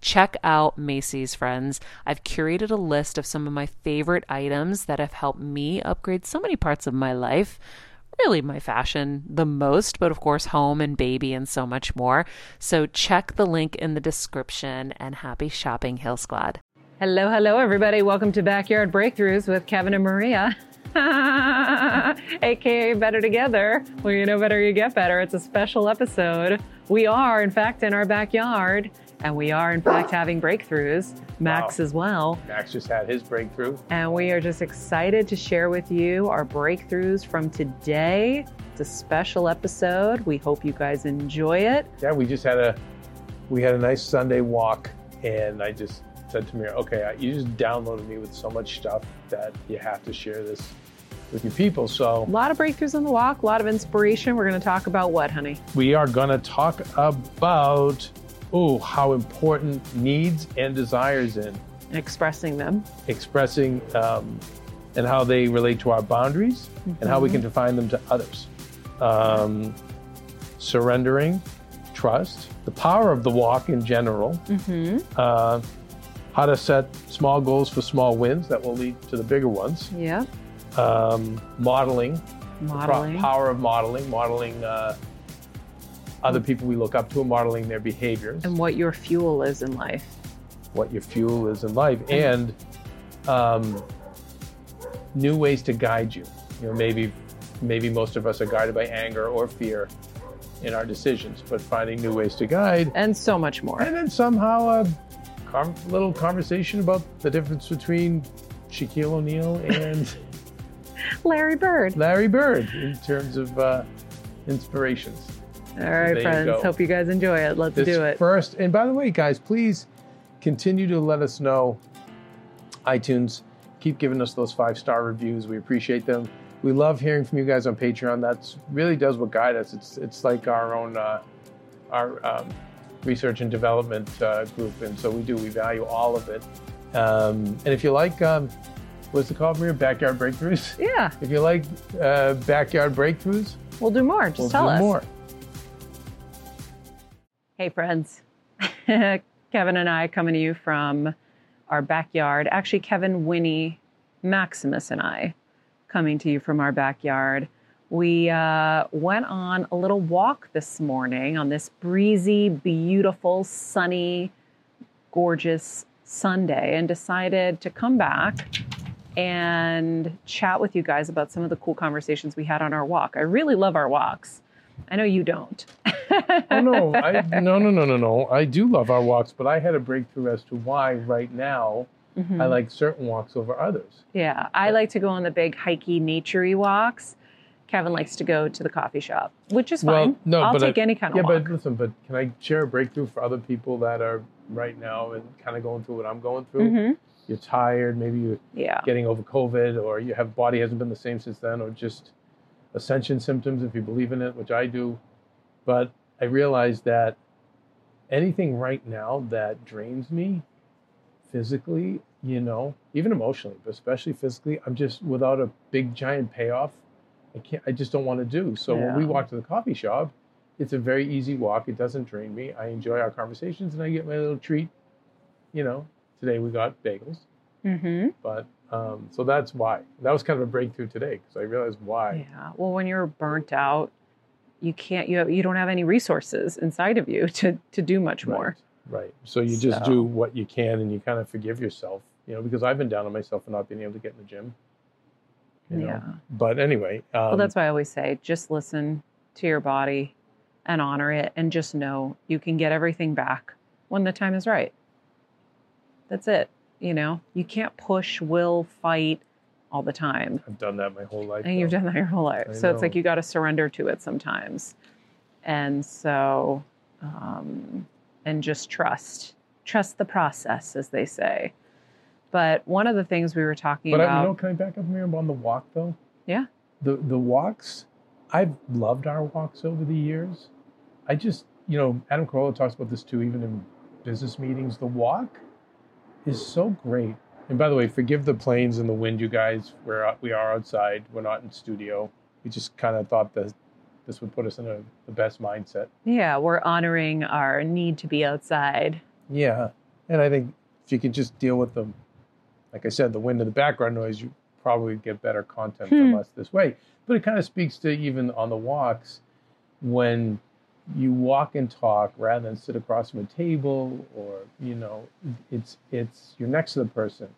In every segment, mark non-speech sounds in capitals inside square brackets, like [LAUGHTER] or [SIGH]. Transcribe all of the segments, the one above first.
Check out Macy's, friends. I've curated a list of some of my favorite items that have helped me upgrade so many parts of my life. Really, my fashion the most, but of course, home and baby and so much more. So, check the link in the description and happy shopping, Heal Squad. Hello, hello, everybody. Welcome to Backyard Breakthroughs with Kevin and Maria. [LAUGHS] AKA Better Together. Well, you know better, you get better. It's a special episode. We are, in fact, in our backyard and we are, in fact, having breakthroughs. Max Wow. as well. Max just had his breakthrough. And we are just excited to share with you our breakthroughs from today. It's a special episode. We hope you guys enjoy it. Yeah, we just had a we had a nice Sunday walk, and I just said to Mira, "Okay, you just downloaded me with so much stuff that you have to share this with your people." So A lot of breakthroughs on the walk, a lot of inspiration. We're going to talk about what, honey? we are going to talk about oh how important needs and desires in Expressing them. expressing um, and how they relate to our boundaries and how we can define them to others. Um, surrendering, trust, the power of the walk in general, uh, how to set small goals for small wins that will lead to the bigger ones, Yeah. um, modeling, the Modeling. power of modeling, modeling uh, other people we look up to, modeling their behaviors. And what your fuel is in life. what your fuel is in life and um, new ways to guide you. You know, maybe maybe most of us are guided by anger or fear in our decisions, but finding new ways to guide, And so much more. and then somehow a com- little conversation about the difference between Shaquille O'Neal and [LAUGHS] Larry Bird. Larry Bird in terms of uh, inspirations. All right, you friends. go. Hope you guys enjoy it. Let's this do it. first. And by the way, guys, please continue to let us know. iTunes, keep giving us those five star reviews. We appreciate them. We love hearing from you guys on Patreon. That's really does what guide us. It's it's like our own uh, our um, research and development uh, group, and so we do. We value all of it. Um, and if you like, um, what's it called, Maria? Backyard breakthroughs. yeah, If you like uh, backyard breakthroughs, we'll do more. Just we'll tell do us. more. Hey, friends. [LAUGHS] Kevin and I coming to you from our backyard. Actually, Kevin, Winnie, Maximus, and I coming to you from our backyard. We uh, went on a little walk this morning on this breezy, beautiful, sunny, gorgeous Sunday and decided to come back and chat with you guys about some of the cool conversations we had on our walk. I really love our walks. I know you don't. [LAUGHS] [LAUGHS] oh no, I, no, no, no, no, no. I do love our walks, but I had a breakthrough as to why right now Mm-hmm. I like certain walks over others. Yeah, I like to go on the big hikey, naturey walks. Kevin likes to go to the coffee shop, which is fine. no, I'll but take I- any kind of yeah, but listen, but can I share a breakthrough for other people that are right now and kind of going through what I'm going through? Mhm. You're tired, maybe you're Yeah, getting over COVID, or your have body hasn't been the same since then, or just ascension symptoms if you believe in it, which I do. But I realized that anything right now that drains me physically, you know, even emotionally, but especially physically, I'm just without a big giant payoff. I can't. I just don't want to do. So when we walk to the coffee shop, it's a very easy walk. It doesn't drain me. I enjoy our conversations, and I get my little treat. You know, today we got bagels. hmm But um, so that's why that was kind of a breakthrough today because I realized why. yeah. Well, when you're burnt out, you can't. You have, you don't have any resources inside of you [LAUGHS] to to do much more. Right. So you just So- do what you can and you kind of forgive yourself, you know, because I've been down on myself for not being able to get in the gym. You know? Yeah. But anyway, um, Well, that's why I always say just listen to your body and honor it, and just know you can get everything back when the time is right. That's it. You know, you can't push, will, fight all the time. I've done that my whole life. And you've done that your whole life. I so it's like you got to surrender to it sometimes. And so, um, and just trust, trust the process, as they say. But one of the things we were talking But about, you know, can I back up here on the walk though? Yeah. The the walks, I've loved our walks over the years. I just, you know, Adam Carolla talks about this too, even in business meetings. The walk is so great. And by the way, forgive the planes and the wind, you guys. We're we are outside. We're not in studio. We just kind of thought that this would put us in a, the best mindset. yeah, we're honoring our need to be outside. Yeah, and I think if you can just deal with them, like I said, the wind and the background noise, you probably get better content from Hmm. us this way. But it kind of speaks to even on the walks when you walk and talk rather than sit across from a table or you know it's it's you're next to the person.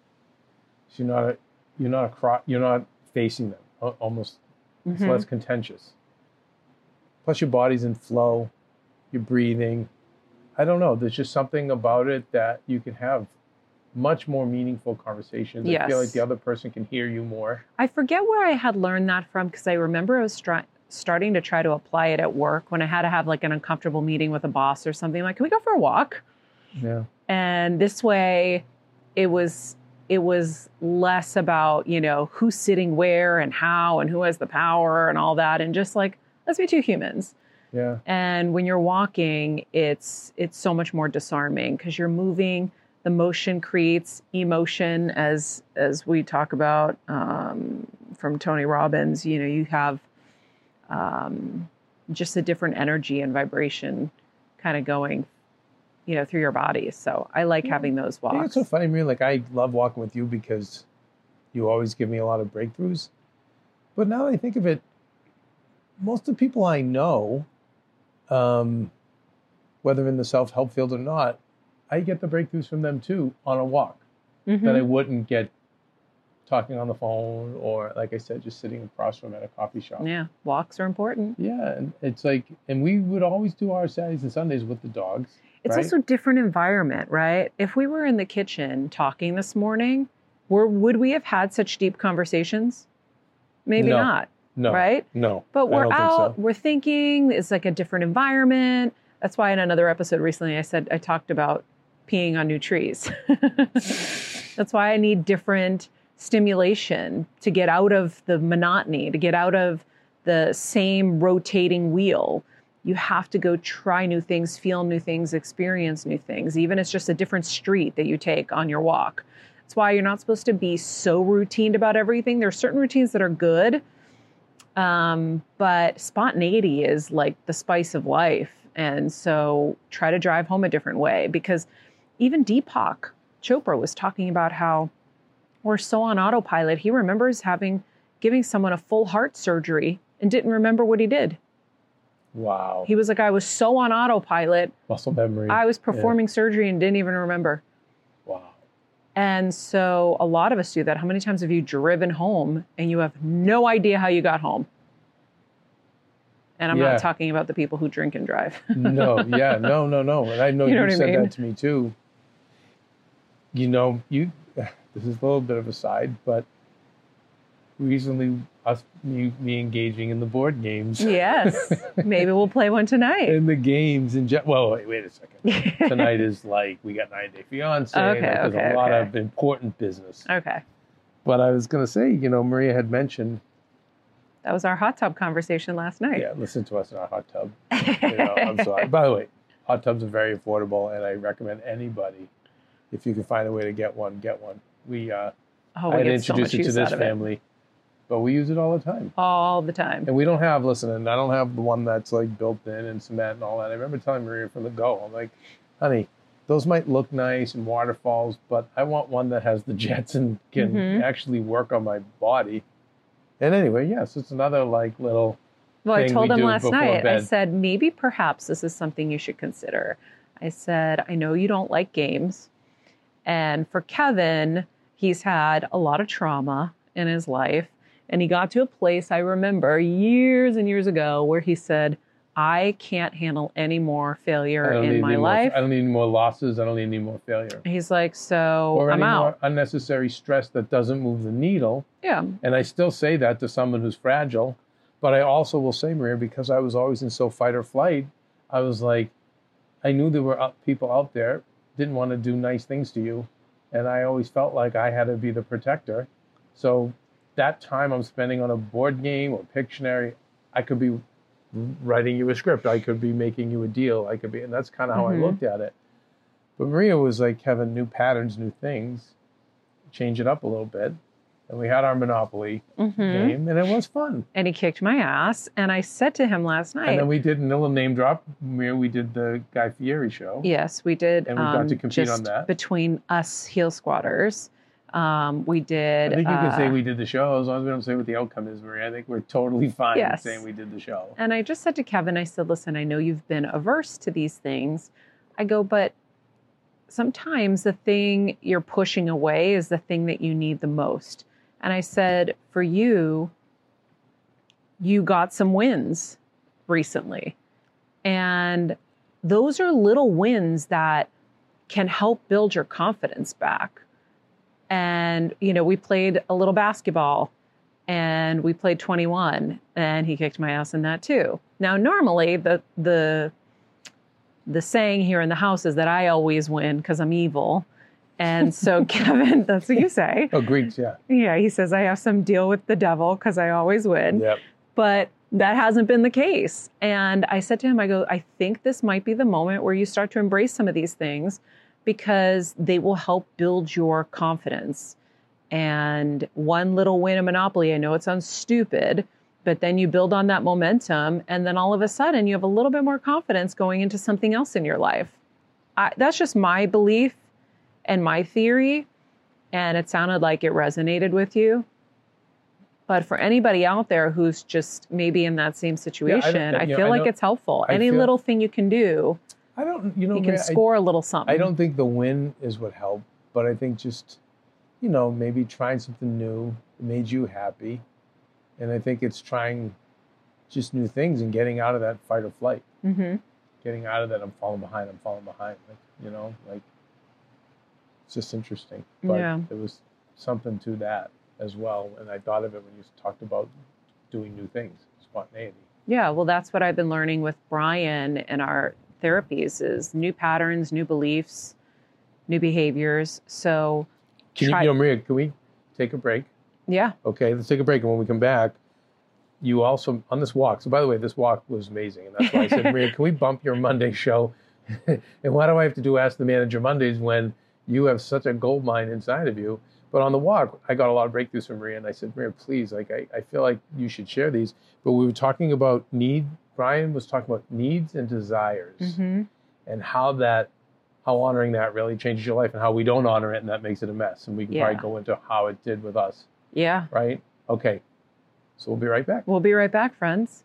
So you're not you're not across you're not facing them almost it's Mhm. less contentious. Plus your body's in flow you're breathing. I don't know there's just something about it that you can have much more meaningful conversations. I feel like the other person can hear you more. I forget where I had learned that from because I remember I was stri- starting to try to apply it at work when I had to have like an uncomfortable meeting with a boss or something. Like, can we go for a walk? yeah and this way it was it was less about you know who's sitting where and how and who has the power and all that and just like let's be two humans yeah and when you're walking it's it's so much more disarming because you're moving the motion creates emotion as as we talk about um, from tony robbins you know you have um, just a different energy and vibration kind of going you know through your body so i like Yeah. having those walks it's so funny, Maria. Like I love walking with you because you always give me a lot of breakthroughs. But now that I think of it, most of the people I know, um, whether in the self help field or not, I get the breakthroughs from them too on a walk Mhm. that I wouldn't get talking on the phone or, like I said, just sitting across from at a coffee shop. yeah walks are important Yeah, and it's like, and we would always do our Saturdays and Sundays with the dogs. It's right? also a different environment, right? If we were in the kitchen talking this morning, were, would we have had such deep conversations? Maybe No. not, No, right? no, But we're out, so. we're thinking, it's like a different environment. That's why in another episode recently I said I talked about peeing on new trees. [LAUGHS] That's why I need different stimulation to get out of the monotony, to get out of the same rotating wheel. You have to go try new things, feel new things, experience new things, even if it's just a different street that you take on your walk. That's why you're not supposed to be so routine about everything. There are certain routines that are good, um, but spontaneity is like the spice of life. And so try to drive home a different way because even Deepak Chopra was talking about how we're so on autopilot. He remembers having giving someone a full heart surgery and didn't remember what he did. Wow, He was like, I was so on autopilot. muscle memory. I was performing surgery and didn't even remember. wow. And so a lot of us do that. How many times have you driven home and you have no idea how you got home? And I'm Yeah. not talking about the people who drink and drive. no, yeah, [LAUGHS] no, no, no. And I know You you, know I said mean? that to me too. You know, you. This is a little bit of a side, but recently, us me, me engaging in the board games. yes. [LAUGHS] Maybe we'll play one tonight. In the games in gen- well, wait, wait a second. [LAUGHS] Tonight is like we got nine Day Fiance. Okay, there's okay, a lot okay. of important business. okay. But I was going to say, you know, Maria had mentioned, That was our hot tub conversation last night. yeah, listen to us in our hot tub. [LAUGHS] You know, I'm sorry. By the way, hot tubs are very affordable, and I recommend anybody, if you can find a way to get one, get one. We, uh, oh, I had get so introduced it to this it. family, but we use it all the time. All the time. And we don't have, listen, and I don't have the one that's like built in and cement and all that. I remember telling Maria from the go, I'm like, honey, those might look nice and waterfalls, but I want one that has the [LAUGHS] jets and can Mhm. actually work on my body. And anyway, yes, it's another like little Well, I told we him last night, I said, maybe perhaps this is something you should consider. I said, I know you don't like games. And for Kevin, he's had a lot of trauma in his life. And he got to a place I remember years and years ago where he said, I can't handle any more failure in my any more- life. I don't need any more losses. I don't need any more failure. He's like, so or I'm any out. more unnecessary stress that doesn't move the needle. Yeah. And I still say that to someone who's fragile. But I also will say, Maria, because I was always in so fight or flight, I was like, I knew there were people out there didn't want to do nice things to you. And I always felt like I had to be the protector. So that time I'm spending on a board game or Pictionary, I could be writing you a script. I could be making you a deal. I could be, and that's kind of how Mhm. I looked at it. But Maria was like, Kevin, new patterns, new things, change it up a little bit. And we had our Monopoly Mhm. game, and it was fun. And he kicked my ass. And I said to him last night, And then we did a little name drop. We did the Guy Fieri show. Yes, we did. And we got to compete on that. Between us heel squatters, um, we did. I think you can say uh, we did the show as long as we don't say what the outcome is, Maria. I think we're totally fine Yes. saying we did the show. And I just said to Kevin, I said, listen, I know you've been averse to these things. I go, but sometimes the thing you're pushing away is the thing that you need the most. And I said, for you, you got some wins recently. And those are little wins that can help build your confidence back. And, you know, we played a little basketball and we played 21 and he kicked my ass in that too. Now, normally the, the, the saying here in the house is that I always win because I'm evil. And so, [LAUGHS] Kevin, that's what you say. Oh, Greeks, yeah. Yeah, he says I have some deal with the devil because I always win. Yep. But that hasn't been the case. And I said to him, I go, I think this might be the moment where you start to embrace some of these things because they will help build your confidence. And one little win in Monopoly, I know it sounds stupid, but then you build on that momentum. And then all of a sudden, you have a little bit more confidence going into something else in your life. I, that's just my belief and my theory. And it sounded like it resonated with you. But for anybody out there who's just maybe in that same situation, I, you know, feel I like know- it's helpful. I Any feel- little thing you can do, I don't, you know, you can I- score a little something. I don't think the win is what helped, but I think just, you know, maybe trying something new made you happy. And I think it's trying just new things and getting out of that fight or flight, hmm getting out of that I'm falling behind, I'm falling behind. Like, you know, like it's just interesting. But Yeah. there was something to that as well. And I thought of it when you talked about doing new things, spontaneity. Yeah, well, that's what I've been learning with Brian in our therapies is new patterns, new beliefs, new behaviors. So, Can you, try- you know, Maria, can we take a break? yeah, Okay, let's take a break. And when we come back, you also on this walk. So, by the way, this walk was amazing, and that's why I said, [LAUGHS] Maria, can we bump your Monday show? [LAUGHS] and why do I have to do Ask the Manager Mondays when you have such a gold mine inside of you? But on the walk, I got a lot of breakthroughs from Maria, and I said, Maria, please, like, I, I feel like you should share these. But we were talking about need. Brian was talking about needs and desires, hmm and how that, how honoring that really changes your life, and how we don't honor it, and that makes it a mess. And we can Yeah. probably go into how it did with us yeah. right? Okay. So we'll be right back. We'll be right back, friends.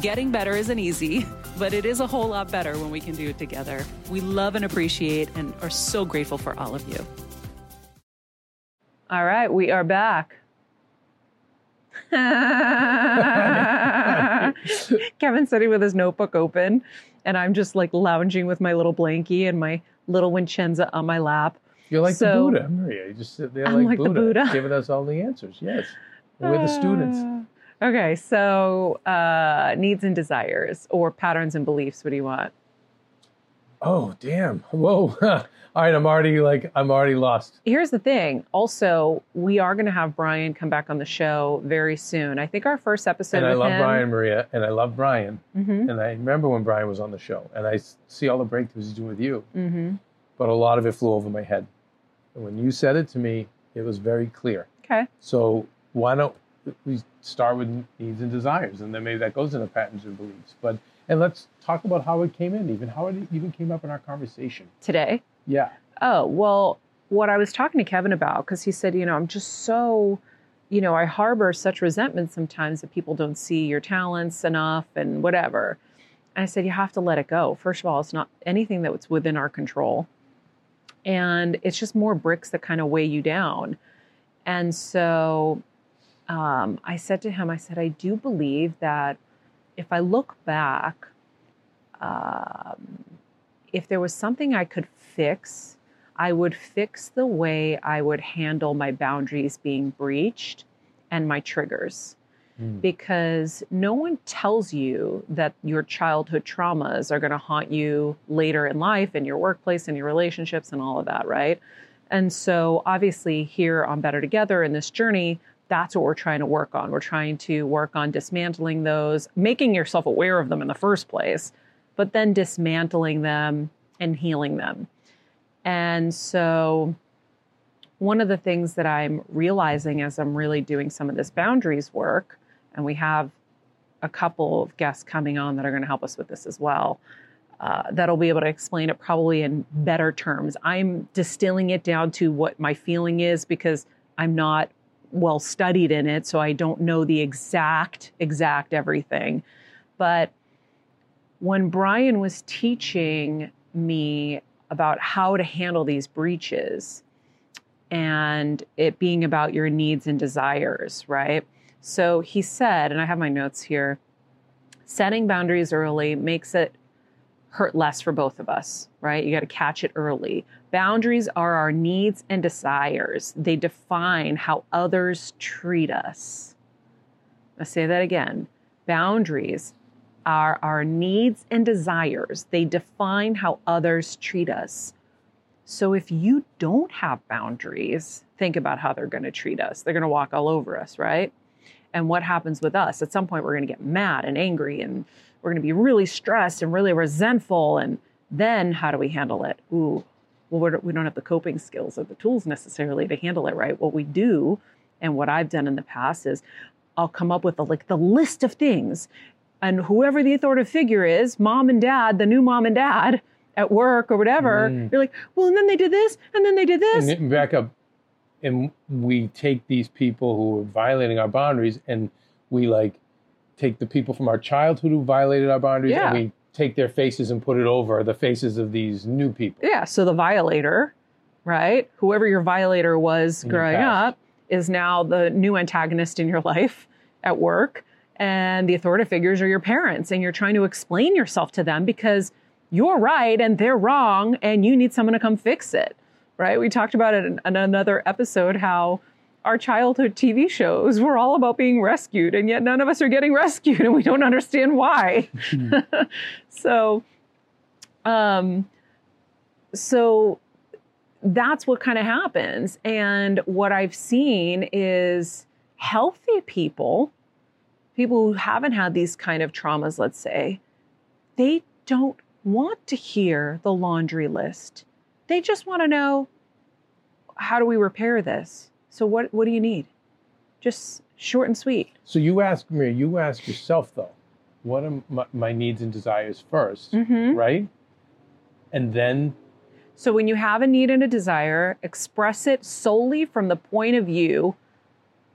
Getting better isn't easy, but it is a whole lot better when we can do it together. We love and appreciate and are so grateful for all of you. All right, we are back. [LAUGHS] Kevin's sitting with his notebook open, and I'm just like lounging with my little blankie and my little Vincenza on my lap. You're like So- the Buddha, Maria. You just sit there I'm like, like the Buddha, Buddha. giving us all the answers. Yes. [LAUGHS] We're the students. Ah. Okay, so uh, needs and desires or patterns and beliefs. What do you want? Oh, damn. Whoa. [LAUGHS] all right. I'm already like, I'm already lost. Here's the thing. Also, we are going to have Brian come back on the show very soon. I think our first episode and I love him. Brian, Maria, and I love Brian. Mm-hmm. And I remember when Brian was on the show, and I see all the breakthroughs he's doing with you, Mm-hmm. but a lot of it flew over my head. And when you said it to me, it was very clear. Okay. So why don't we start with needs and desires, and then maybe that goes into patterns and beliefs. But and let's talk about how it came in, even how it even came up in our conversation. Today. Yeah. Oh, well, what I was talking to Kevin about, because he said, you know, I'm just so, you know, I harbor such resentment sometimes that people don't see your talents enough and whatever. And I said, you have to let it go. First of all, it's not anything that's within our control. And it's just more bricks that kind of weigh you down. And so um, I said to him, I said, I do believe that if I look back, um, if there was something I could fix, I would fix the way I would handle my boundaries being breached and my triggers. Mm. Because no one tells you that your childhood traumas are going to haunt you later in life, in your workplace, in your relationships, and all of that, right? And so, obviously, here on Better Together in this journey, that's what we're trying to work on. We're trying to work on dismantling those, making yourself aware of them in the first place, but then dismantling them and healing them. And so, one of the things that I'm realizing as I'm really doing some of this boundaries work, and we have a couple of guests coming on that are going to help us with this as well, uh, that'll be able to explain it probably in better terms. I'm distilling it down to what my feeling is because I'm not well studied in it, so I don't know the exact, exact everything. But when Brian was teaching me about how to handle these breaches and it being about your needs and desires, right? So he said, and I have my notes here setting boundaries early makes it hurt less for both of us, right? You got to catch it early. Boundaries are our needs and desires, they define how others treat us. I'll say that again. Boundaries are our needs and desires, they define how others treat us. So if you don't have boundaries, think about how they're going to treat us. They're going to walk all over us, right? And what happens with us? At some point, we're going to get mad and angry and we're going to be really stressed and really resentful. And then how do we handle it? Ooh, well, we're, we don't have the coping skills or the tools necessarily to handle it, right? What we do, and what I've done in the past is I'll come up with a, like the list of things. And whoever the authoritative figure is, mom and dad, the new mom and dad at work or whatever, Mm. you're like, well, and then they did this, and then they did this. And back up, and we take these people who are violating our boundaries, and we like take the people from our childhood who violated our boundaries, Yeah. and we take their faces and put it over the faces of these new people. Yeah, so the violator, right? Whoever your violator was In growing up is now the new antagonist in your [LAUGHS] life at work. And the authority figures are your parents, and you're trying to explain yourself to them because you're right and they're wrong, and you need someone to come fix it, right? We talked about it in, in another episode how our childhood TV shows were all about being rescued, and yet none of us are getting rescued, and we don't understand why. [LAUGHS] so, um, so that's what kind of happens. And what I've seen is healthy people, people who haven't had these kind of traumas, let's say, they don't want to hear the laundry list. They just want to know how do we repair this? So what what do you need? Just short and sweet. So you ask me, you ask yourself though, what are my, my needs and desires 1st Mm-hmm. right? And then So when you have a need and a desire, express it solely from the point of view,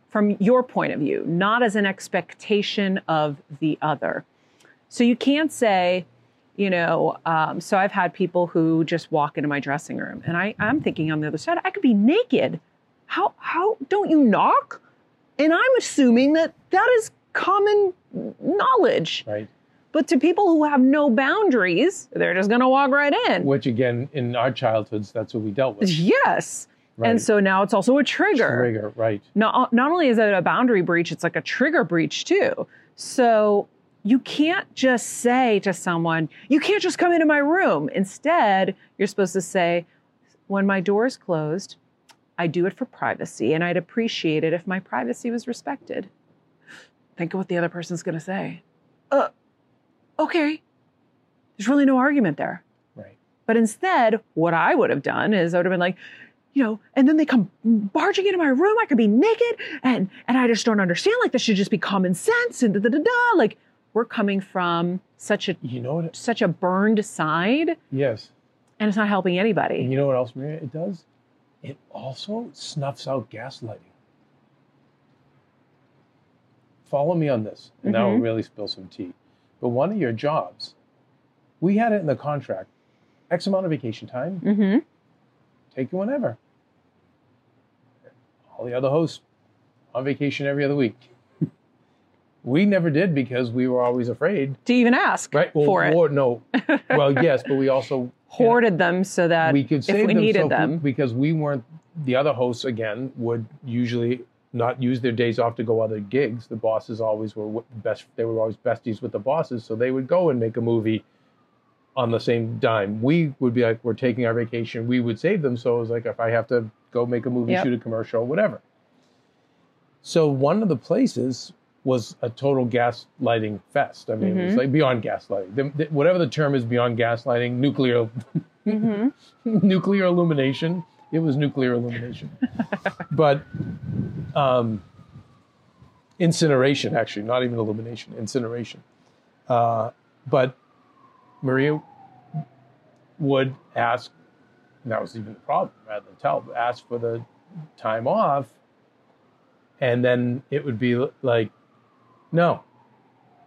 from your point of view, not as an expectation of the other. So you can't say, you know, um, so I've had people who just walk into my dressing room and I, I'm thinking on the other side, I could be naked. How, how don't you knock? And I'm assuming that that is common knowledge. right, But to people who have no boundaries, they're just going to walk right in. Which again, in our childhoods, that's what we dealt with. Yes. Right. And so now it's also a trigger. Trigger, right? Not, not only is it a boundary breach, it's like a trigger breach too. So you can't just say to someone, you can't just come into my room. Instead, you're supposed to say, when my door is closed, I do it for privacy, and I'd appreciate it if my privacy was respected. Think of what the other person's going to say. Uh, okay. There's really no argument there. Right. But instead, what I would have done is I would have been like, you know, and then they come barging into my room. I could be naked, and and I just don't understand. Like this should just be common sense, and da da da da. Like we're coming from such a You know what? such a burned side, Yes. and it's not helping And anybody. you know what else, Maria? It does. It also snuffs out gaslighting. Follow me on this, and now we'll really spill some tea. But one of your jobs, we had it in the contract: X amount of vacation time, Mm-hmm. take it whenever. All the other hosts on vacation every other week. [LAUGHS] we never did because we were always afraid, To even ask right? Well, for it, or no, [LAUGHS] well, yes, but we also hoarded them so that we could if we them needed so them. because we weren't the other hosts again would usually not use their days off to go other gigs the bosses always were best they were always besties with the bosses so they would go and make a movie on the same dime we would be like we're taking our vacation we would save them so it was like if i have to go make a movie Yep. shoot a commercial whatever so one of the places was a total gaslighting fest i mean it was Mhm. like beyond gaslighting the, the, whatever the term is beyond gaslighting nuclear Mhm. [LAUGHS] nuclear illumination. It was nuclear illumination, [LAUGHS] but um, incineration actually, not even illumination, incineration. Uh, but Maria would ask, and that was even the problem, rather than tell, ask for the time off, and then it would be like, no.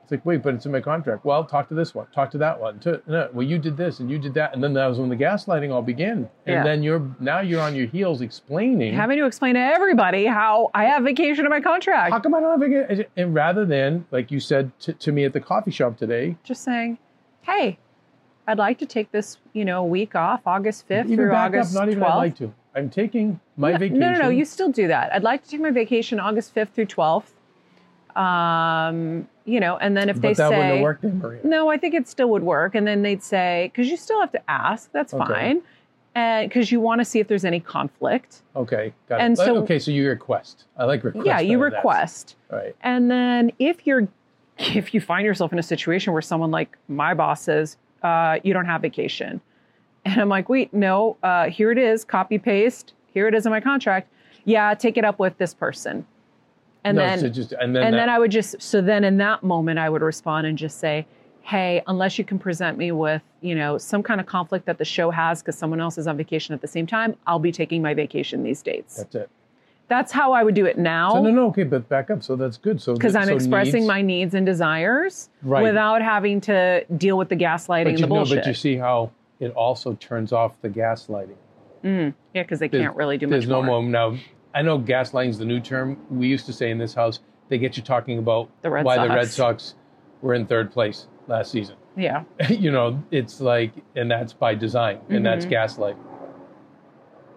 It's like, wait, but it's in my contract. Well, talk to this one, talk to that one. To, no, well, you did this and you did that, and then that was when the gaslighting all began. And Yeah. then you're now you're on your heels explaining. Having to explain to everybody how I have vacation in my contract. how come I don't have ga- And rather than, like you said to, to me at the coffee shop today, Just saying, hey, I'd like to take this, you know, week off, August 5th even through August up, not even 12th. I'd like to. I'm taking my no, vacation. No, no, no. You still do that. I'd like to take my vacation August 5th through 12th. Um, you know, and then if but they that wouldn't say, Maria. no, I think it still would work. And then they'd say, because you still have to ask, that's Okay. fine. And because you want to see if there's any conflict. Okay, got And it. So- okay, so you request. I like request. yeah, you than that. request. Right. And then if you're if you find yourself in a situation where someone like my boss says, uh, you don't have vacation. And I'm like, wait, no, uh, here it is, copy paste. Here it is in my contract. Yeah, take it up with this person. And no, then so just and then and that- then I would just so then in that moment I would respond and just say, "Hey, unless you can present me with, you know, some kind of conflict that the show has because someone else is on vacation at the same time, I'll be taking my vacation these dates." that's it. That's how I would do it So now no, no, okay, but back up. So that's good. So because I'm so expressing needs- my needs and desires Right. without having to deal with the gaslighting But and you the know, bullshit. but you see how it also turns off the gaslighting. Mm, yeah, because they There's- can't really do much There's no more. more now. I know gaslighting's the new term. We used to say in this house they get you talking about The Red why the Red Sox were in third place last season. Yeah, [LAUGHS] you know, it's like, and that's by design, and that's Mm-hmm. gaslighting.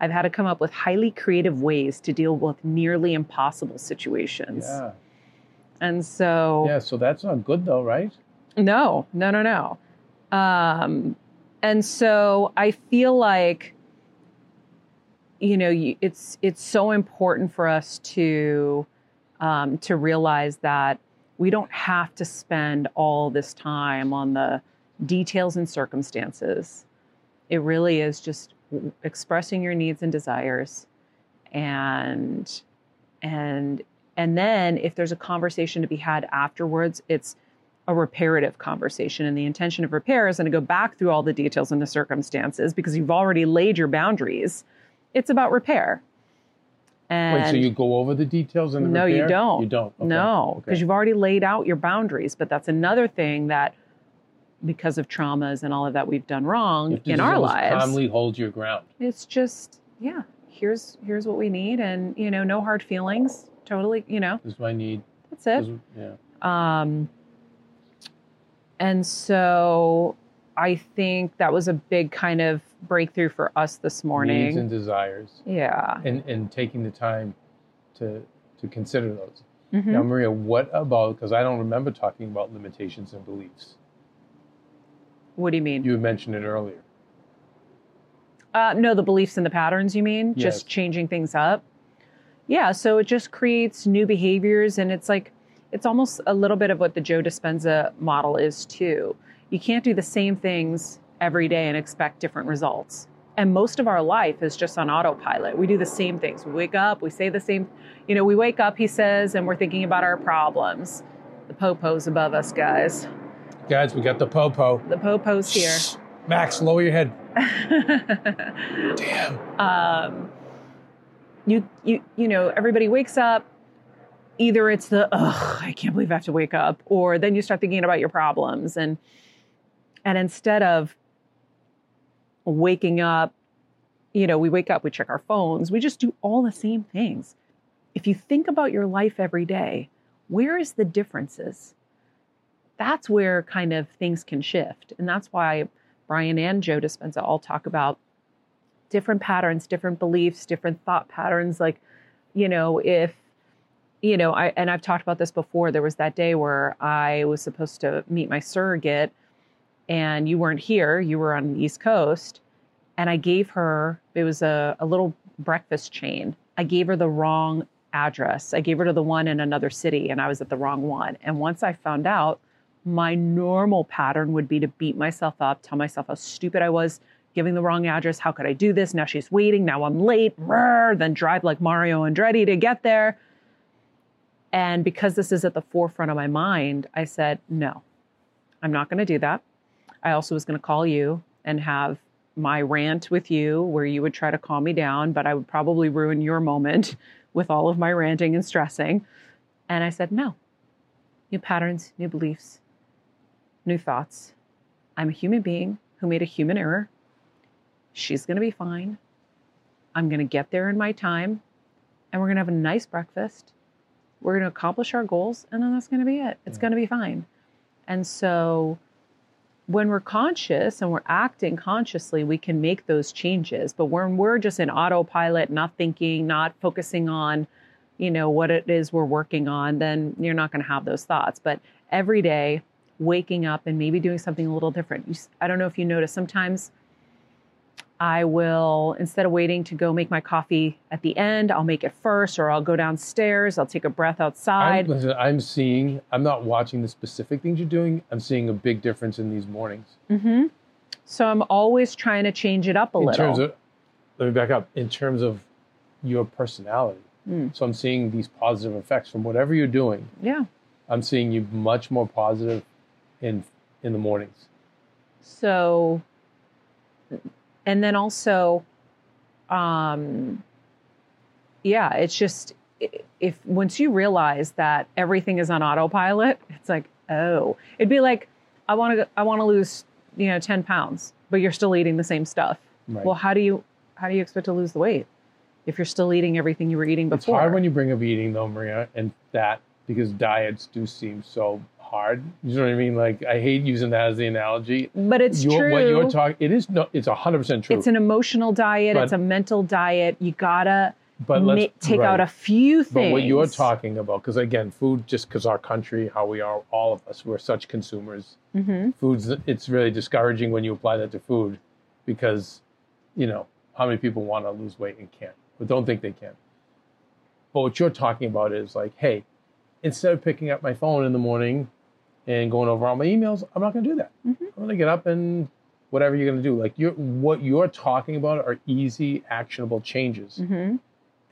I've had to come up with highly creative ways to deal with nearly impossible situations. Yeah. And so Yeah, so that's not good though, right? No, no, no, no. Um, and so I feel like, you know, you, it's it's so important for us to um, to realize that we don't have to spend all this time on the details and circumstances. It really is just expressing your needs and desires, and and and then if there's a conversation to be had afterwards, it's a reparative conversation. And the intention of repair is going to go back through all the details and the circumstances because you've already laid your boundaries. It's about repair. And Wait, so you go over the details and the no, you don't. You don't. Okay. No, because Okay. you've already laid out your boundaries. But that's another thing that, because of traumas and all of that we've done wrong in our lives, calmly hold your ground. it's just yeah. Here's here's what we need, and you know, no hard feelings. Totally, you know, This is what I need. that's it. Yeah. Um, and so I think that was a big kind of breakthrough for us this morning. Needs and desires, yeah. and and taking the time to to consider those. Mhm. Now, Maria, what about? Because I don't remember talking about limitations and beliefs. What do you mean? You mentioned it earlier. Uh, no, the beliefs and the patterns, you mean? Yes. Just changing things up? Yeah, so it just creates new behaviors, and it's like, it's almost a little bit of what the Joe Dispenza model is, too. You can't do the same things every day and expect different results. And most of our life is just on autopilot. We do the same things. We wake up, we say the same, you know, we wake up, he says, and we're thinking about our problems. The popo's above us, guys. Guys, we got the popo. The popo's here. Shh. Max, lower your head. [LAUGHS] Damn. um, you you you know everybody wakes up either it's the ugh i can't believe i have to wake up or then you start thinking about your problems and and instead of waking up you know we wake up we check our phones we just do all the same things if you think about your life every day where is the differences that's where kind of things can shift and that's why brian and joe dispenza all talk about different patterns, different beliefs, different thought patterns. Like, you know, if, you know, I, and I've talked about this before, there was that day where I was supposed to meet my surrogate and you weren't here, you were on the East Coast. And I gave her, it was a, a little breakfast chain. I gave her the wrong address. I gave her to the one in another city and I was at the wrong one. And once I found out, my normal pattern would be to beat myself up, tell myself how stupid I was, giving the wrong address. How could I do this? Now she's waiting. Now I'm late. Then drive like Mario Andretti to get there. And because this is at the forefront of my mind, I said, no, I'm not going to do that. I also was going to call you and have my rant with you where you would try to calm me down, but I would probably ruin your moment [LAUGHS] with all of my ranting and stressing. And I said, no, new patterns, new beliefs, new thoughts. I'm a human being who made a human error. She's going to be fine. I'm going to get there in my time and we're going to have a nice breakfast. We're going to accomplish our goals and then that's going to be it. It's Yeah. going to be fine. And so when we're conscious and we're acting consciously, we can make those changes. But when we're just in autopilot, not thinking, not focusing on, you know, what it is we're working on, then you're not going to have those thoughts. But every day, waking up and maybe doing something a little different. You, I don't know if you notice sometimes I will, instead of waiting to go make my coffee at the end, I'll make it first, or I'll go downstairs, I'll take a breath I'm, outside. listen, I'm seeing, I'm not watching the specific things you're doing. I'm seeing a big difference in these mornings. hmm So I'm always trying to change it up a in little. terms of, let me back up, in terms of your personality. Mm. So I'm seeing these positive effects from whatever you're doing. yeah. I'm seeing you much more positive in in the mornings. So, and then also, um, yeah, it's just if once you realize that everything is on autopilot, it's like, oh, it'd be like, I want to, I want to lose, you know, ten pounds, but you're still eating the same stuff. Right. Well, how do you, how do you expect to lose the weight if you're still eating everything you were eating before? it's hard when you bring up eating though, Maria, and that because diets do seem so hard. You know what I mean? Like I hate using that as the analogy. but it's Your- true. What you're talking, it is no, it's hundred percent true. it's an emotional diet. But- it's a mental diet. You gotta but ma- take right. out a few things. But what you're talking about, because again, food, just because our country, how we are, all of us, we're such consumers. hmm Food's, it's really discouraging when you apply that to food, because, you know, how many people want to lose weight and can't, but don't think they can. But what you're talking about is like, hey, instead of picking up my phone in the morning and going over all my emails, I'm not going to do that. Mhm. I'm going to get up and whatever you're going to do. Like you're, what you're talking about are easy, actionable changes hmm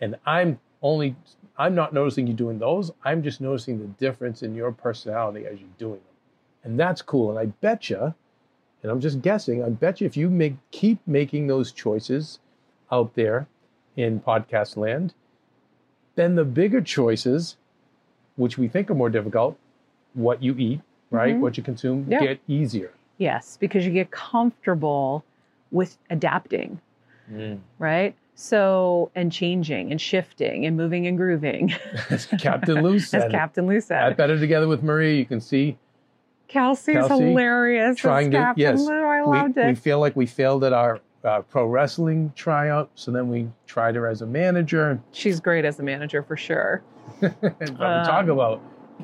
and I'm only I'm not noticing you doing those. I'm just noticing the difference in your personality as you're doing them, and that's cool. And I bet you, and I'm just guessing, I bet you if you make keep making those choices out there in podcast land, then the bigger choices, which we think are more difficult, what you eat, right, Mhm. what you consume, Yeah. get easier. Yes, because you get comfortable with adapting, right? So, and changing and shifting and moving and grooving, [LAUGHS] As Captain Lou said. as. Captain Lou I said. better together with Maria. You can see Kelsey's Kelsey, hilarious. trying to- Captain yes, Lou. I we, loved we it. feel like we failed at our uh, pro wrestling tryout, so then we tried her as a manager. She's great as a manager for sure. [LAUGHS] but we talk about.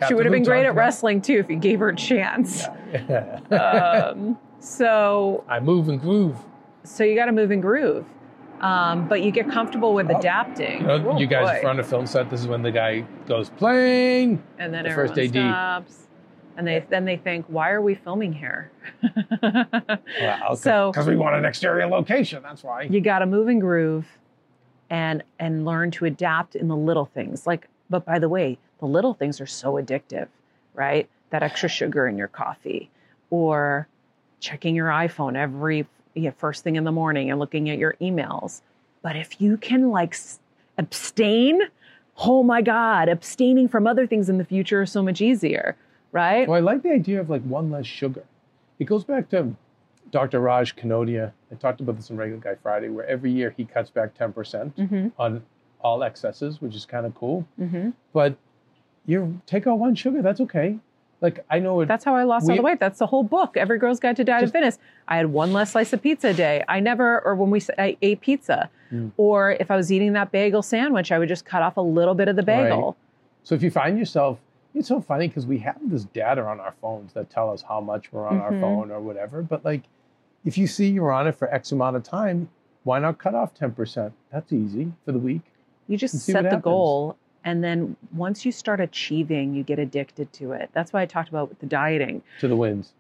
She would have been great at wrestling too if you gave her a chance. [LAUGHS] um, so, I move and groove. so you got to move and groove, um, but you get comfortable with Oh, adapting. You, know, Oh, you guys boy. in front of film set. This is when the guy goes playing. and then the first AD. stops, and they then they think, "Why are we filming here?" [LAUGHS] Well, So- because we want an exterior location. That's why. you got to move and groove, and and learn to adapt in the little things. Like, but by the way, the little things are so addictive, right? That extra sugar in your coffee, or checking your iPhone every you know, first thing in the morning and looking at your emails. But if you can like abstain, oh my God, abstaining from other things in the future is so much easier, right? Well, I like the idea of like one less sugar. It goes back to Dr. Raj Kanodia. I talked about this on Regular Guy Friday, where every year he cuts back 10% Mm-hmm. on all excesses, which is kind of cool. Mm-hmm. But you take out one sugar, that's okay. Like I know it. That's how I lost all the weight. That's the whole book. Every girl's guide to diet and fitness. I had one less slice of pizza a day. I never, or when we I ate pizza, Mm. or if I was eating that bagel sandwich, I would just cut off a little bit of the bagel. so if you find yourself, it's so funny because we have this data on our phones that tell us how much we're on our Mhm. phone or whatever. But like, if you see you're on it for X amount of time, why not cut off 10%? That's easy for the week. You just set the happens. goal, and then once you start achieving, you get addicted to it. That's why I talked about with the dieting. to the wins.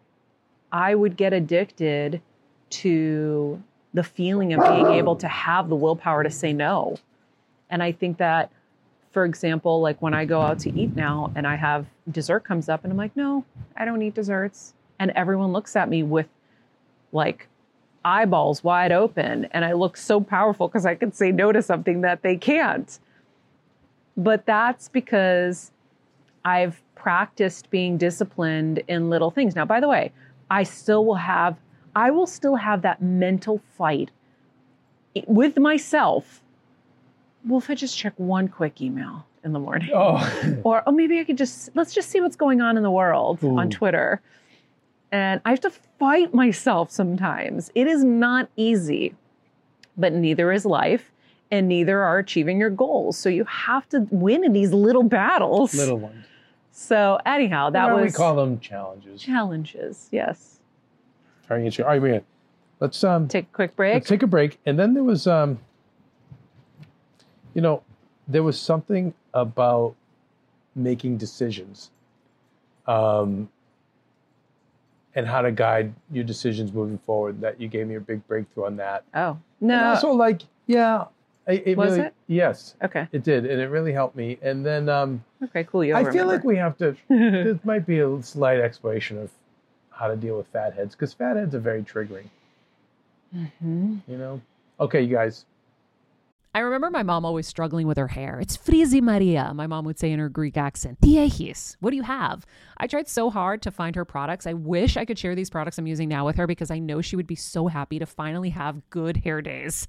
I would get addicted to the feeling of being able to have the willpower to say no. And I think that, for example, like when I go out to eat now and I have dessert comes up and I'm like, no, I don't eat desserts. And everyone looks at me with like eyeballs wide open. And I look so powerful because I can say no to something that they can't. But that's because I've practiced being disciplined in little things. Now, by the way, I still will have, I will still have that mental fight with myself. Well, if I just check one quick email in the morning, Oh, [LAUGHS] or oh, maybe I could just let's just see what's going on in the world Ooh. on Twitter. And I have to fight myself sometimes. It is not easy, but neither is life, and neither are achieving your goals. So you have to win in these little battles. little ones. So anyhow, that was we call them challenges. challenges. Yes. Get you. All right, Maria, let's um Take a quick break. let's take a break. And then there was um, you know, there was something about making decisions, um, and how to guide your decisions moving forward. That you gave me a big breakthrough on that. oh And no. also, like, yeah, it, it Was really, it? Yes, okay. it did, and it really helped me. And then um, Okay. Cool. You. I feel like we have to. [LAUGHS] This might be a slight explanation of how to deal with fat heads because fat heads are very triggering. hmm You know. Okay, you guys. I remember my mom always struggling with her hair. It's frizzy Maria, my mom would say in her Greek accent. Diehis, what do you have? I tried so hard to find her products. I wish I could share these products I'm using now with her because I know she would be so happy to finally have good hair days.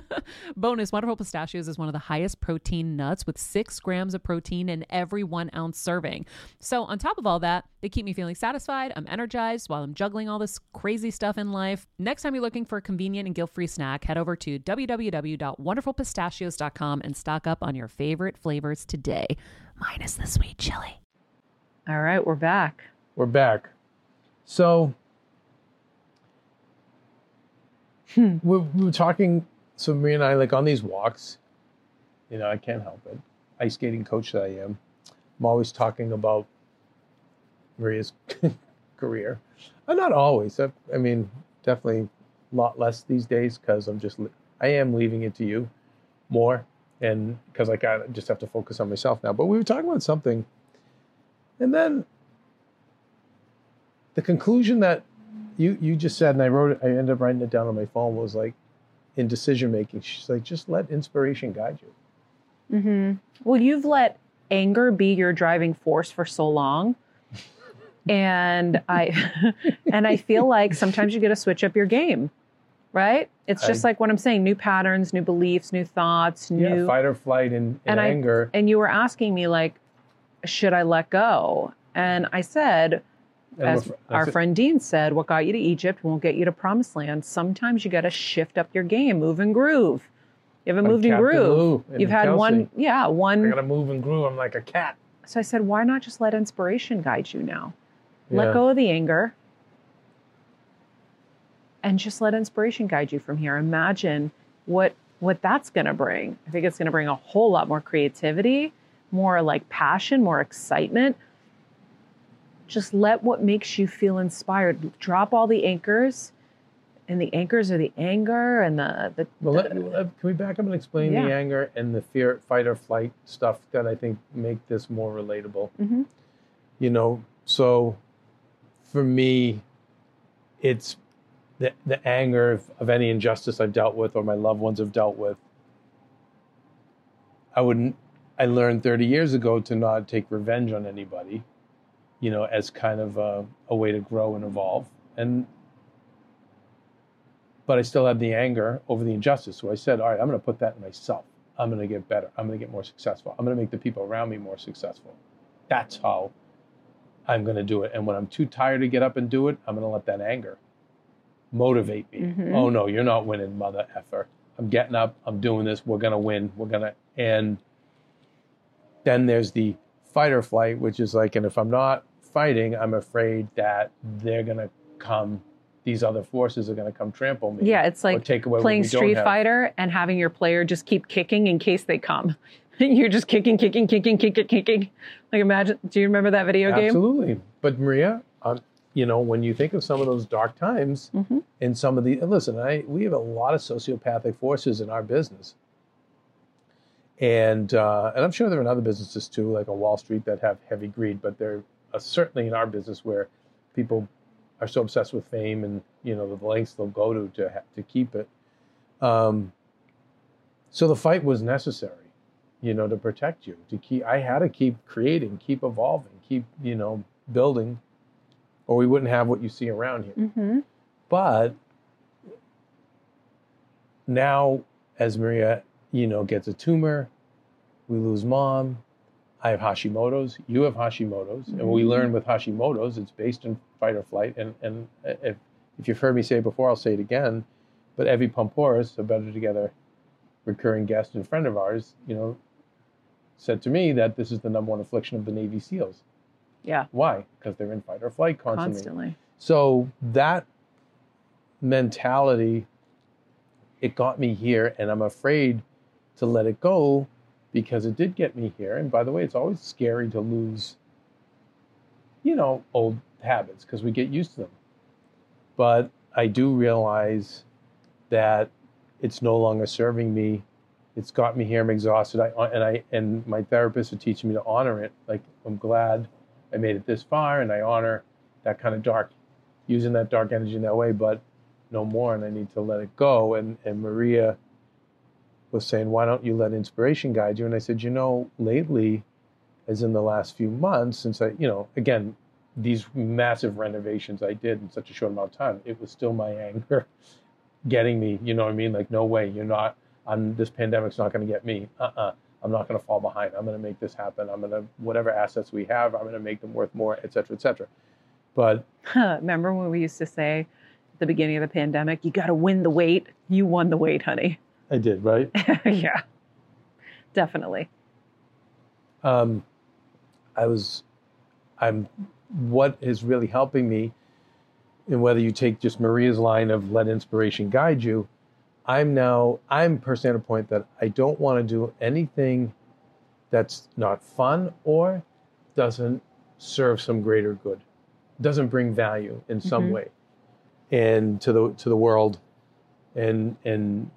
[LAUGHS] Bonus Wonderful Pistachios is one of the highest protein nuts with six grams of protein in every one ounce serving. So, on top of all that, they keep me feeling satisfied. I'm energized while I'm juggling all this crazy stuff in life. Next time you're looking for a convenient and guilt free snack, head over to www.wonderfulpistachios.com and stock up on your favorite flavors today, minus the sweet chili. All right, we're back. We're back. So hmm. we we were talking. So Maria and I, like on these walks, you know, I can't help it. Ice skating coach that I am, I'm always talking about Maria's [LAUGHS] career. Uh, not always. I, I mean, definitely a lot less these days because I'm just I am leaving it to you more, and because like I just have to focus on myself now. But we were talking about something, and then the conclusion that you you just said, and I wrote it, I ended up writing it down on my phone was like, in decision making, she's like, just let inspiration guide you. Mm-hmm. Well, you've let anger be your driving force for so long. and I [LAUGHS] and I feel like sometimes you got to switch up your game. Right? It's just I- like what I'm saying, new patterns, new beliefs, new thoughts, Yeah, new fight or flight and, and, And I- anger. and you were asking me like should I let go? And I said as our friend Dean said, what got you to Egypt won't get you to promised land. Sometimes you got to shift up your game, move and groove. You haven't Like moved and Captain groove. Lou You've had Kelsey. one, yeah, one. I one gotta move and groove. I'm like a cat. So I said, why not just let inspiration guide you now? Let go of the anger and just let inspiration guide you from here. Imagine what what that's going to bring. I think it's going to bring a whole lot more creativity, more like passion, more excitement. Just let what makes you feel inspired. Drop all the anchors. And the anchors are the anger and the the, Well, let, let- can we back up and explain Yeah. the anger and the fear, fight or flight stuff that I think make this more relatable? Mhm. You know, so for me, it's the the anger of, of any injustice I've dealt with or my loved ones have dealt with. I wouldn't. I learned 30 years ago to not take revenge on anybody, you know, as kind of a, a way to grow and evolve. And but I still had the anger over the injustice. So I said, all right, I'm going to put that in myself. I'm going to get better. I'm going to get more successful. I'm going to make the people around me more successful. That's how I'm going to do it. And when I'm too tired to get up and do it, I'm going to let that anger motivate me. Mhm. Oh no, you're not winning, mother effer. I'm getting up. I'm doing this. We're going to win. We're going to, And then there's the fight or flight, which is like, and if I'm not fighting, I'm afraid that they're gonna come. These other forces are gonna come trample me. Yeah, it's like take away playing Street. Fighter and having your player just keep kicking in case they come. [LAUGHS] You're just kicking, kicking, kicking, kicking, kicking. Like imagine. Do you remember that video game? Absolutely. But Maria, um, you know, when you think of some of those dark times hmm and some of the listen, I we have a lot of sociopathic forces in our business. And uh, and I'm sure there are in other businesses too, like on Wall Street, that have heavy greed. But they're uh, certainly in our business where people are so obsessed with fame and you know the lengths they'll go to to ha- to keep it. Um, so the fight was necessary, you know, to protect you. To keep, I had to keep creating, keep evolving, keep you know building, or we wouldn't have what you see around here. hmm But now, as Maria, you know, gets a tumor, we lose mom. I have Hashimoto's. You have Hashimoto's, and we mm-hmm. learn with Hashimoto's, it's based in fight or flight. And and if if you've heard me say it before, I'll say it again. But Evy Poumpouras, a Better Together recurring guest and friend of ours, you know, said to me that this is the number one affliction of the Navy SEALs. Yeah, Why? Because they're in fight or flight constantly. constantly. So that mentality, it got me here, and I'm afraid to let it go because it did get me here. And by the way, it's always scary to lose, you know, old habits because we get used to them. But I do realize that it's no longer serving me. It's got me here. I'm exhausted. I uh, and I and my therapist are teaching me to honor it. Like I'm glad I made it this far, and I honor that kind of dark, using that dark energy in that way. But no more, and I need to let it go. And and Maria was saying, why don't you let inspiration guide you? And I said, you know, lately, as in the last few months, since I, you know, again, these massive renovations I did in such a short amount of time, it was still my anger [LAUGHS] getting me. You know what I mean? Like, no way, you're not. I'm this pandemic's not going to get me. Uh-uh. I'm not going to fall behind. I'm going to make this happen. I'm going to whatever assets we have, I'm going to make them worth more, et cetera, et cetera. But [LAUGHS] Remember when we used to say at the beginning of the pandemic, you got to win the weight? You won the weight, honey. I did, right? [LAUGHS] yeah, definitely. um, I was, I'm, what is really helping me, and whether you take just Maria's line of let inspiration guide you, I'm now, I'm personally at a point that I don't want to do anything that's not fun or doesn't serve some greater good, doesn't bring value in some Mhm. way, and to the to the world, and and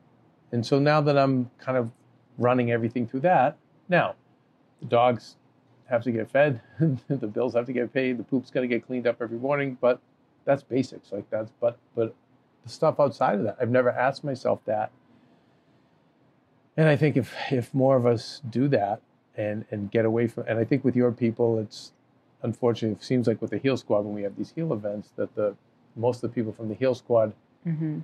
and so now that I'm kind of running everything through that, now the dogs have to get fed, [LAUGHS] the bills have to get paid, the poop's got to get cleaned up every morning, but that's basics. Like that's but but the stuff outside of that, I've never asked myself that. And I think if if more of us do that and and get away from and I think with your people it's unfortunately it seems like with the heal squad when we have these heal events that the most of the people from the heal squad hmm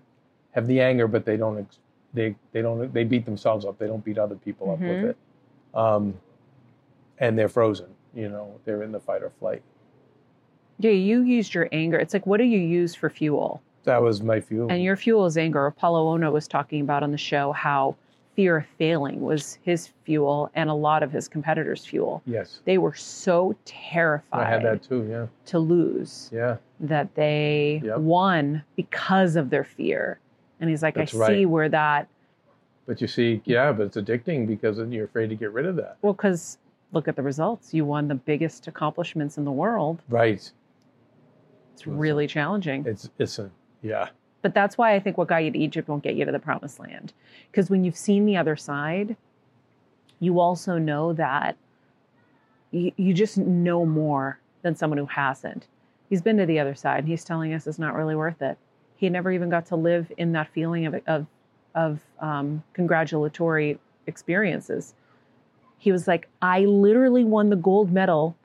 have the anger, but they don't ex- they they don't they beat themselves up. They don't beat other people up Mhm. with it, um, and they're frozen. You know, they're in the fight or flight. Yeah, you used your anger. It's like, what do you use for fuel? That was my fuel. And your fuel is anger. Apollo Ohno was talking about on the show how fear of failing was his fuel and a lot of his competitors' fuel. yes, They were so terrified I had that too. Yeah, to lose yeah, that they Yep. won because of their fear. And he's like, That's I right. see where that, but you see, yeah, but it's addicting because then you're afraid to get rid of that. well, because look at the results. You won the biggest accomplishments in the world. Right. It's Listen. really challenging. It's it's a yeah. But that's why I think what got you to Egypt won't get you to the promised land. Because when you've seen the other side, you also know that you, you just know more than someone who hasn't. He's been to the other side and he's telling us it's not really worth it. He never even got to live in that feeling of, of, of um, congratulatory experiences. He was like, I literally won the gold medal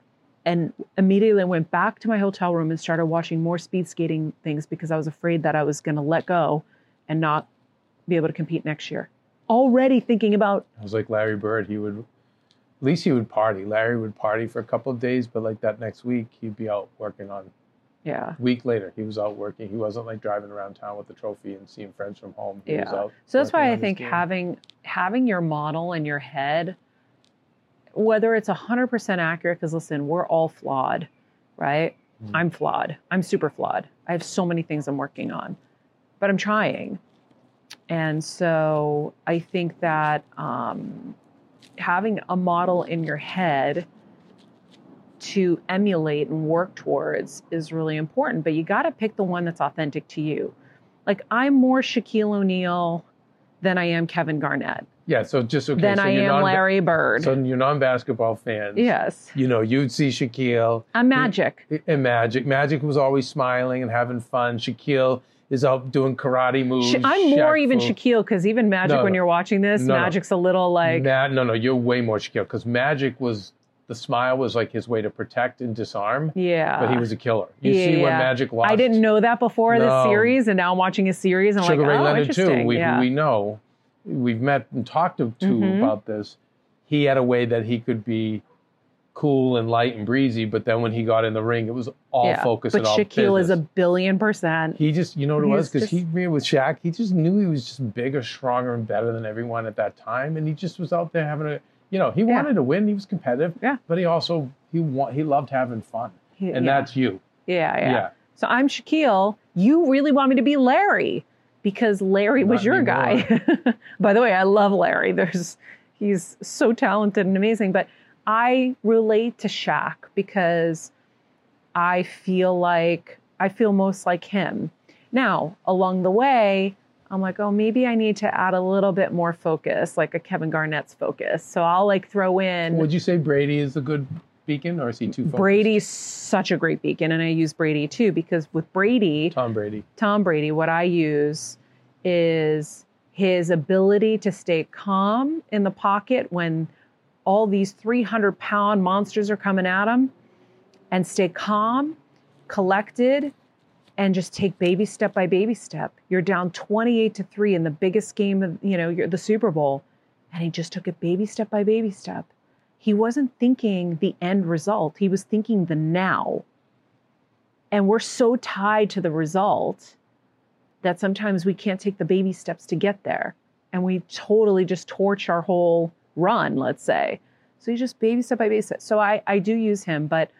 and immediately went back to my hotel room and started watching more speed skating things because I was afraid that I was going to let go and not be able to compete next year. Already thinking about, I was like Larry Bird. He would, at least he would party. Larry would party for a couple of days, but like that next week, he'd be out working on Yeah. Week later, he was out working. He wasn't like driving around town with the trophy and seeing friends from home. He was Yeah. out So that's why I think having having your model in your head, whether it's hundred percent accurate, because listen, we're all flawed, right? Mhm. I'm flawed. I'm super flawed. I have so many things I'm working on, but I'm trying. And so I think that um, having a model in your head to emulate and work towards is really important. But you got to pick the one that's authentic to you. Like I'm more Shaquille O'Neal than I am Kevin Garnett, yeah. So just okay. than so I am non- Larry Bird. So you're non-basketball fans. yes, You know, you'd see Shaquille I'm Magic. and Magic. Magic was always smiling and having fun. Shaquille is out doing karate moves. I'm more Shaq even Fu. Shaquille because even Magic, No, when you're watching this, No, no. Magic's a little like, Ma- no, no, you're way more Shaquille because Magic was the smile was like his way to protect and disarm, yeah. but he was a killer. You see when Magic lost. I didn't know that before No. the series, and now I'm watching a series, and I'm Sugar like, Ray oh, Leonard interesting. too. We yeah. we know, we've met and talked to, Mhm. about this. He had a way that he could be cool and light and breezy, but then when he got in the ring, it was all yeah. focus But and all Shaquille is a billion percent. He just, you know what it was? Because he, with Shaq, he just knew he was just bigger, stronger, and better than everyone at that time, and he just was out there having a, you know, he Yeah. wanted to win. He was competitive, Yeah. but he also he wa- he loved having fun, He- and yeah. that's you. yeah, yeah, Yeah. So I'm Shaquille. You really want me to be Larry because Larry was Not your guy. [LAUGHS] By the way, I love Larry. There's he's so talented and amazing. But I relate to Shaq because I feel like I feel most like him. Now, along the way, I'm like, oh, maybe I need to add a little bit more focus, like a Kevin Garnett's focus. So I'll like throw in Would you say Brady is a good beacon, or is he too focused? Brady's such a great beacon, and I use Brady too because with Brady, Tom Brady. Tom Brady, what I use is his ability to stay calm in the pocket when all these 300 pound monsters are coming at him and stay calm, collected, and just take baby step by baby step. You're down 28 to 3 in the biggest game of, you know, the Super Bowl. And he just took it baby step by baby step. He wasn't thinking the end result, he was thinking the now. And we're so tied to the result that sometimes we can't take the baby steps to get there. And we totally just torch our whole run, let's say. So you just baby step by baby step. So I, I do use him, but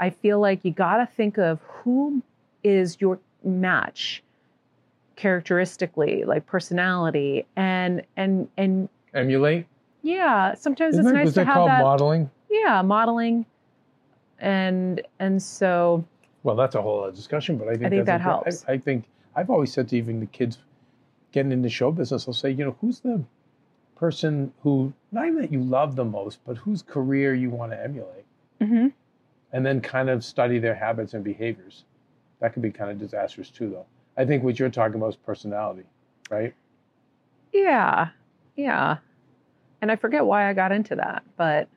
I feel like you got to think of who is your match characteristically, like personality, and and and Emulate. yeah, sometimes Isn't it's nice to that have called that. modeling? yeah, modeling, and and so Well, that's a whole other discussion, but I think, I think that helps. I, I think I've always said to even the kids getting into show business, I'll say, you know, who's the person who not even that you love the most, but whose career you want to emulate, mhm. and then kind of study their habits and behaviors. That could be kind of disastrous too, though. I think what you're talking about is personality, right? Yeah, yeah. And I forget why I got into that, but,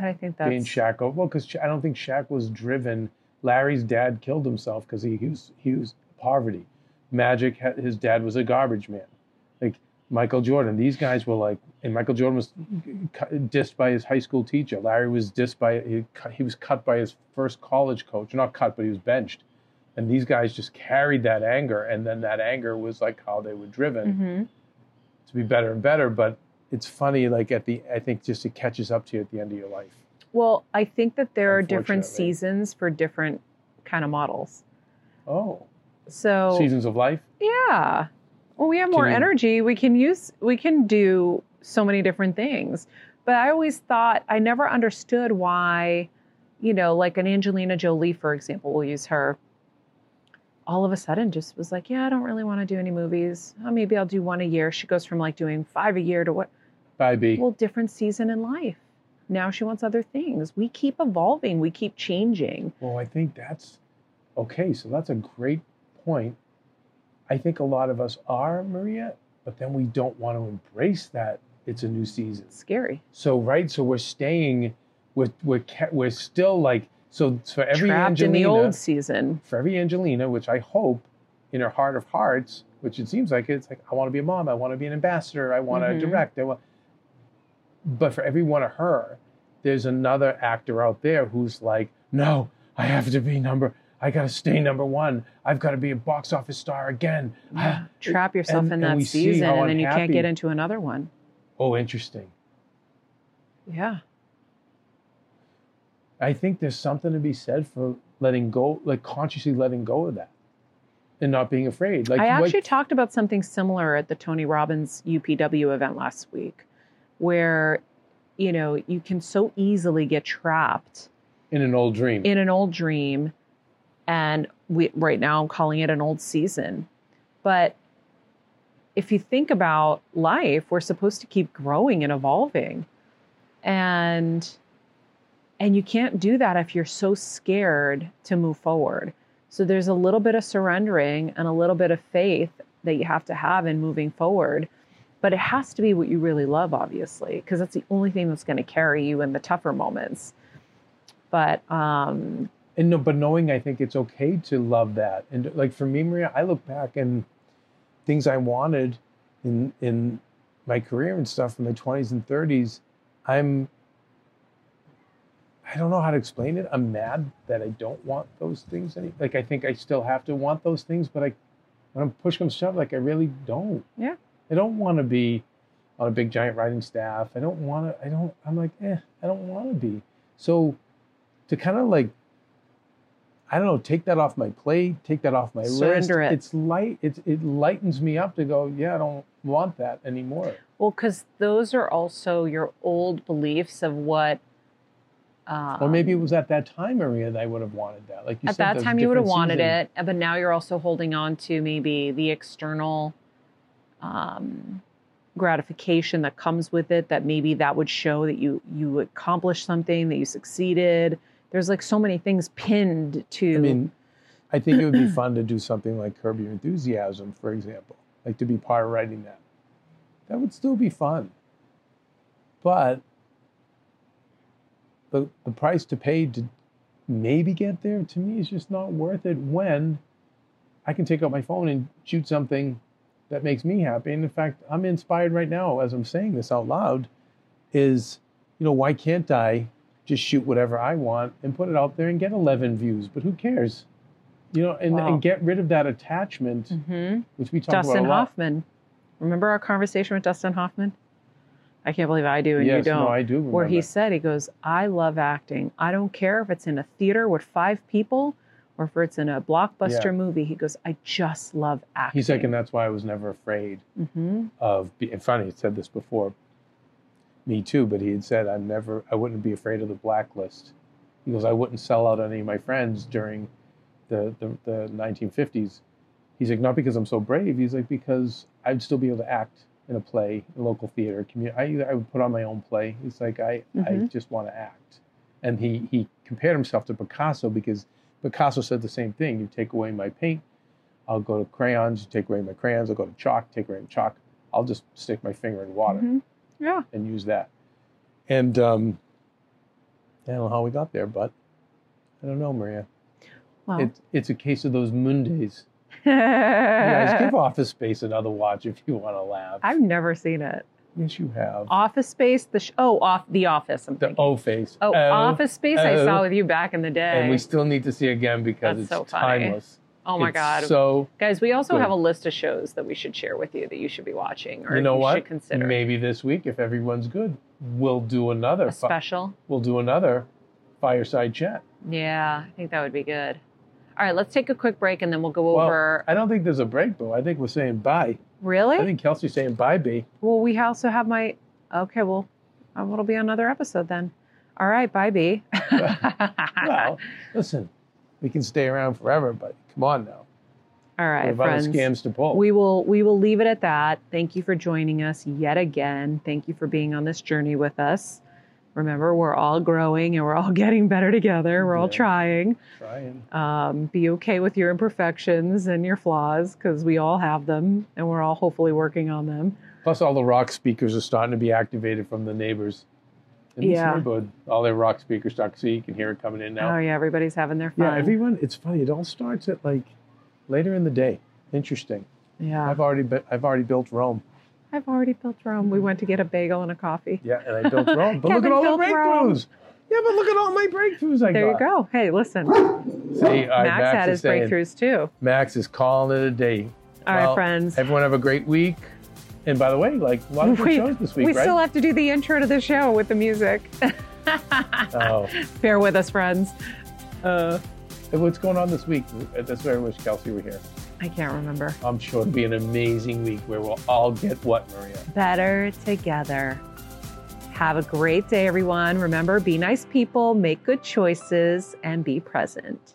I think that's Being Shaq, oh, well, because I don't think Shaq was driven. Larry's dad killed himself because he, he was he was poverty. Magic, his dad was a garbage man. Michael Jordan, these guys were like, and Michael Jordan was dissed by his high school teacher. Larry was dissed by he, he was cut by his first college coach, not cut, but he was benched. And these guys just carried that anger, and then that anger was like how they were driven hmm to be better and better. But it's funny, like at the, I think just it catches up to you at the end of your life. Well, I think that there are different seasons for different kind of models. Oh, So seasons of life. yeah, when we have more you- energy, we can use we can do so many different things. But I always thought I never understood why, you know, like an Angelina Jolie, for example, we'll use her. All of a sudden, just was like, yeah, I don't really want to do any movies. Oh, maybe I'll do one a year. She goes from like doing five a year to what? Bye, B. Well, different season in life. Now she wants other things. We keep evolving. We keep changing. Well, I think that's okay. So that's a great point. I think a lot of us are, Maria, but then we don't want to embrace that it's a new season. Scary. So, right, so we're staying, we're, we're, we're still like, so for every Trapped in Angelina, the old season. for every Angelina, which I hope in her heart of hearts, which it seems like it's like, I want to be a mom, I want to be an ambassador, I want Mhm. to direct. I want... But for every one of her, there's another actor out there who's like, no, I have to be number, I got to stay number one. I've got to be a box office star again. Yeah. Ah, Trap yourself and- in that season, and then you can't get into another one. Oh, interesting. Yeah. I think there's something to be said for letting go, like consciously letting go of that, and not being afraid. Like I what- actually talked about something similar at the Tony Robbins UPW event last week, where, you know, you can so easily get trapped in an old dream. in an old dream and we right now I'm calling it an old season. But if you think about life, we're supposed to keep growing and evolving. And and you can't do that if you're so scared to move forward. So there's a little bit of surrendering and a little bit of faith that you have to have in moving forward. But it has to be what you really love, obviously, because that's the only thing that's going to carry you in the tougher moments. But um, and no, but knowing I think it's okay to love that. And like for me, Maria, I look back and things I wanted in in my career and stuff in my twenties and thirties, I'm I don't know how to explain it. I'm mad that I don't want those things any like I think I still have to want those things, but I when I'm push comes shove, like I really don't. Yeah. I don't want to be on a big giant writing staff. I don't want to I don't I'm like, eh, I don't want to be. So to kind of like I don't know, take that off my plate, take that off my Surrender list. it. It's light. It it lightens me up to go. Yeah, I don't want that anymore. Well, because those are also your old beliefs of what. Um, or maybe it was at that time, Maria, that I would have wanted that. Like you at said, that time you would have wanted seasons. it, but now you're also holding on to maybe the external um, gratification that comes with it. That maybe that would show that you you accomplished something, that you succeeded. There's like so many things pinned to. I mean, I think it would be fun to do something like Curb Your Enthusiasm, for example, like to be part of writing that. That would still be fun. But the the price to pay to maybe get there to me is just not worth it when I can take out my phone and shoot something that makes me happy. And in fact, I'm inspired right now as I'm saying this out loud is, you know, why can't I just shoot whatever I want and put it out there and get 11 views? But who cares? You know, and, Wow. and get rid of that attachment, Mhm. which we talk Dustin about lot. Hoffman. Remember our conversation with Dustin Hoffman? I can't believe I do and yes, you don't. no, I do remember. where he said, he goes, I love acting. I don't care if it's in a theater with five people or if it's in a blockbuster Yeah. movie. He goes, I just love acting. He's like, and that's why I was never afraid hmm of. Be, and funny, he said this before. Me too, but he had said, "I'm never. I wouldn't be afraid of the blacklist." He goes, "I wouldn't sell out any of my friends during the the, the 1950s." He's like, not because I'm so brave. He's like, because I'd still be able to act in a play, a local theater, community. I, I would put on my own play. He's like, I, I Mhm. just want to act. And he, he compared himself to Picasso because Picasso said the same thing. You take away my paint, I'll go to crayons. You take away my crayons, I'll go to chalk. Take away my chalk, I'll just stick my finger in water Mhm. Yeah. and use that. And um, I don't know how we got there, but I don't know, Maria. Well, It's it's a case of those Mondays. You guys, [LAUGHS] give Office Space another watch if you want to laugh. I've never seen it. yes, you have. Office Space, the sh- oh, off the Office. I'm the thinking. O face. oh, Office Space. I oh. saw with you back in the day. And we still need to see again because That's it's so timeless. Oh my It's God, So guys, we also good. have a list of shows that we should share with you that you should be watching or you know what? should consider. Maybe this week, if everyone's good, we'll do another. a fi- special. we'll do another fireside chat. Yeah, I think that would be good. All right, let's take a quick break and then we'll go Well, over. I don't think there's a break, though. I think we're saying bye. really? I think Kelsey's saying bye, B. well, we also have my. Okay, well, uh, it'll be another episode then. All right, bye, B. Well, [LAUGHS] listen, we can stay around forever, but come on now. All right, friends. scams to pull. We will we will leave it at that. Thank you for joining us yet again. Thank you for being on this journey with us. Remember, we're all growing and we're all [LAUGHS] getting better together. We're all trying. Trying. Um, be okay with your imperfections and your flaws because we all have them and we're all hopefully working on them. Plus, all the rock speakers are starting to be activated from the neighbors. In this Yeah. neighborhood, all their rock speakers start so you can hear it coming in now. Oh yeah, everybody's having their fun. yeah, everyone. It's funny. It all starts at like later in the day. Interesting. yeah. I've already be, I've already built Rome. I've already built Rome. We went to get a bagel and a coffee. Yeah, and I built Rome. But [LAUGHS] look at all the Rome. breakthroughs. Yeah, but look at all my breakthroughs I There got. you go. Hey, listen, See, right, Max, had his saying- breakthroughs too. Max is calling it a day. All right, Well, friends. Everyone have a great week. And by the way, like a lot of good We, shows this week, we right? still have to do the intro to the show with the music. oh, [LAUGHS] Bear with us, friends. Uh, what's going on this week? That's where I wish Kelsey were here. I can't remember. I'm sure it'll be an amazing week where we'll all get what, Maria? Better together. Have a great day, everyone. Remember, be nice people, make good choices, and be present.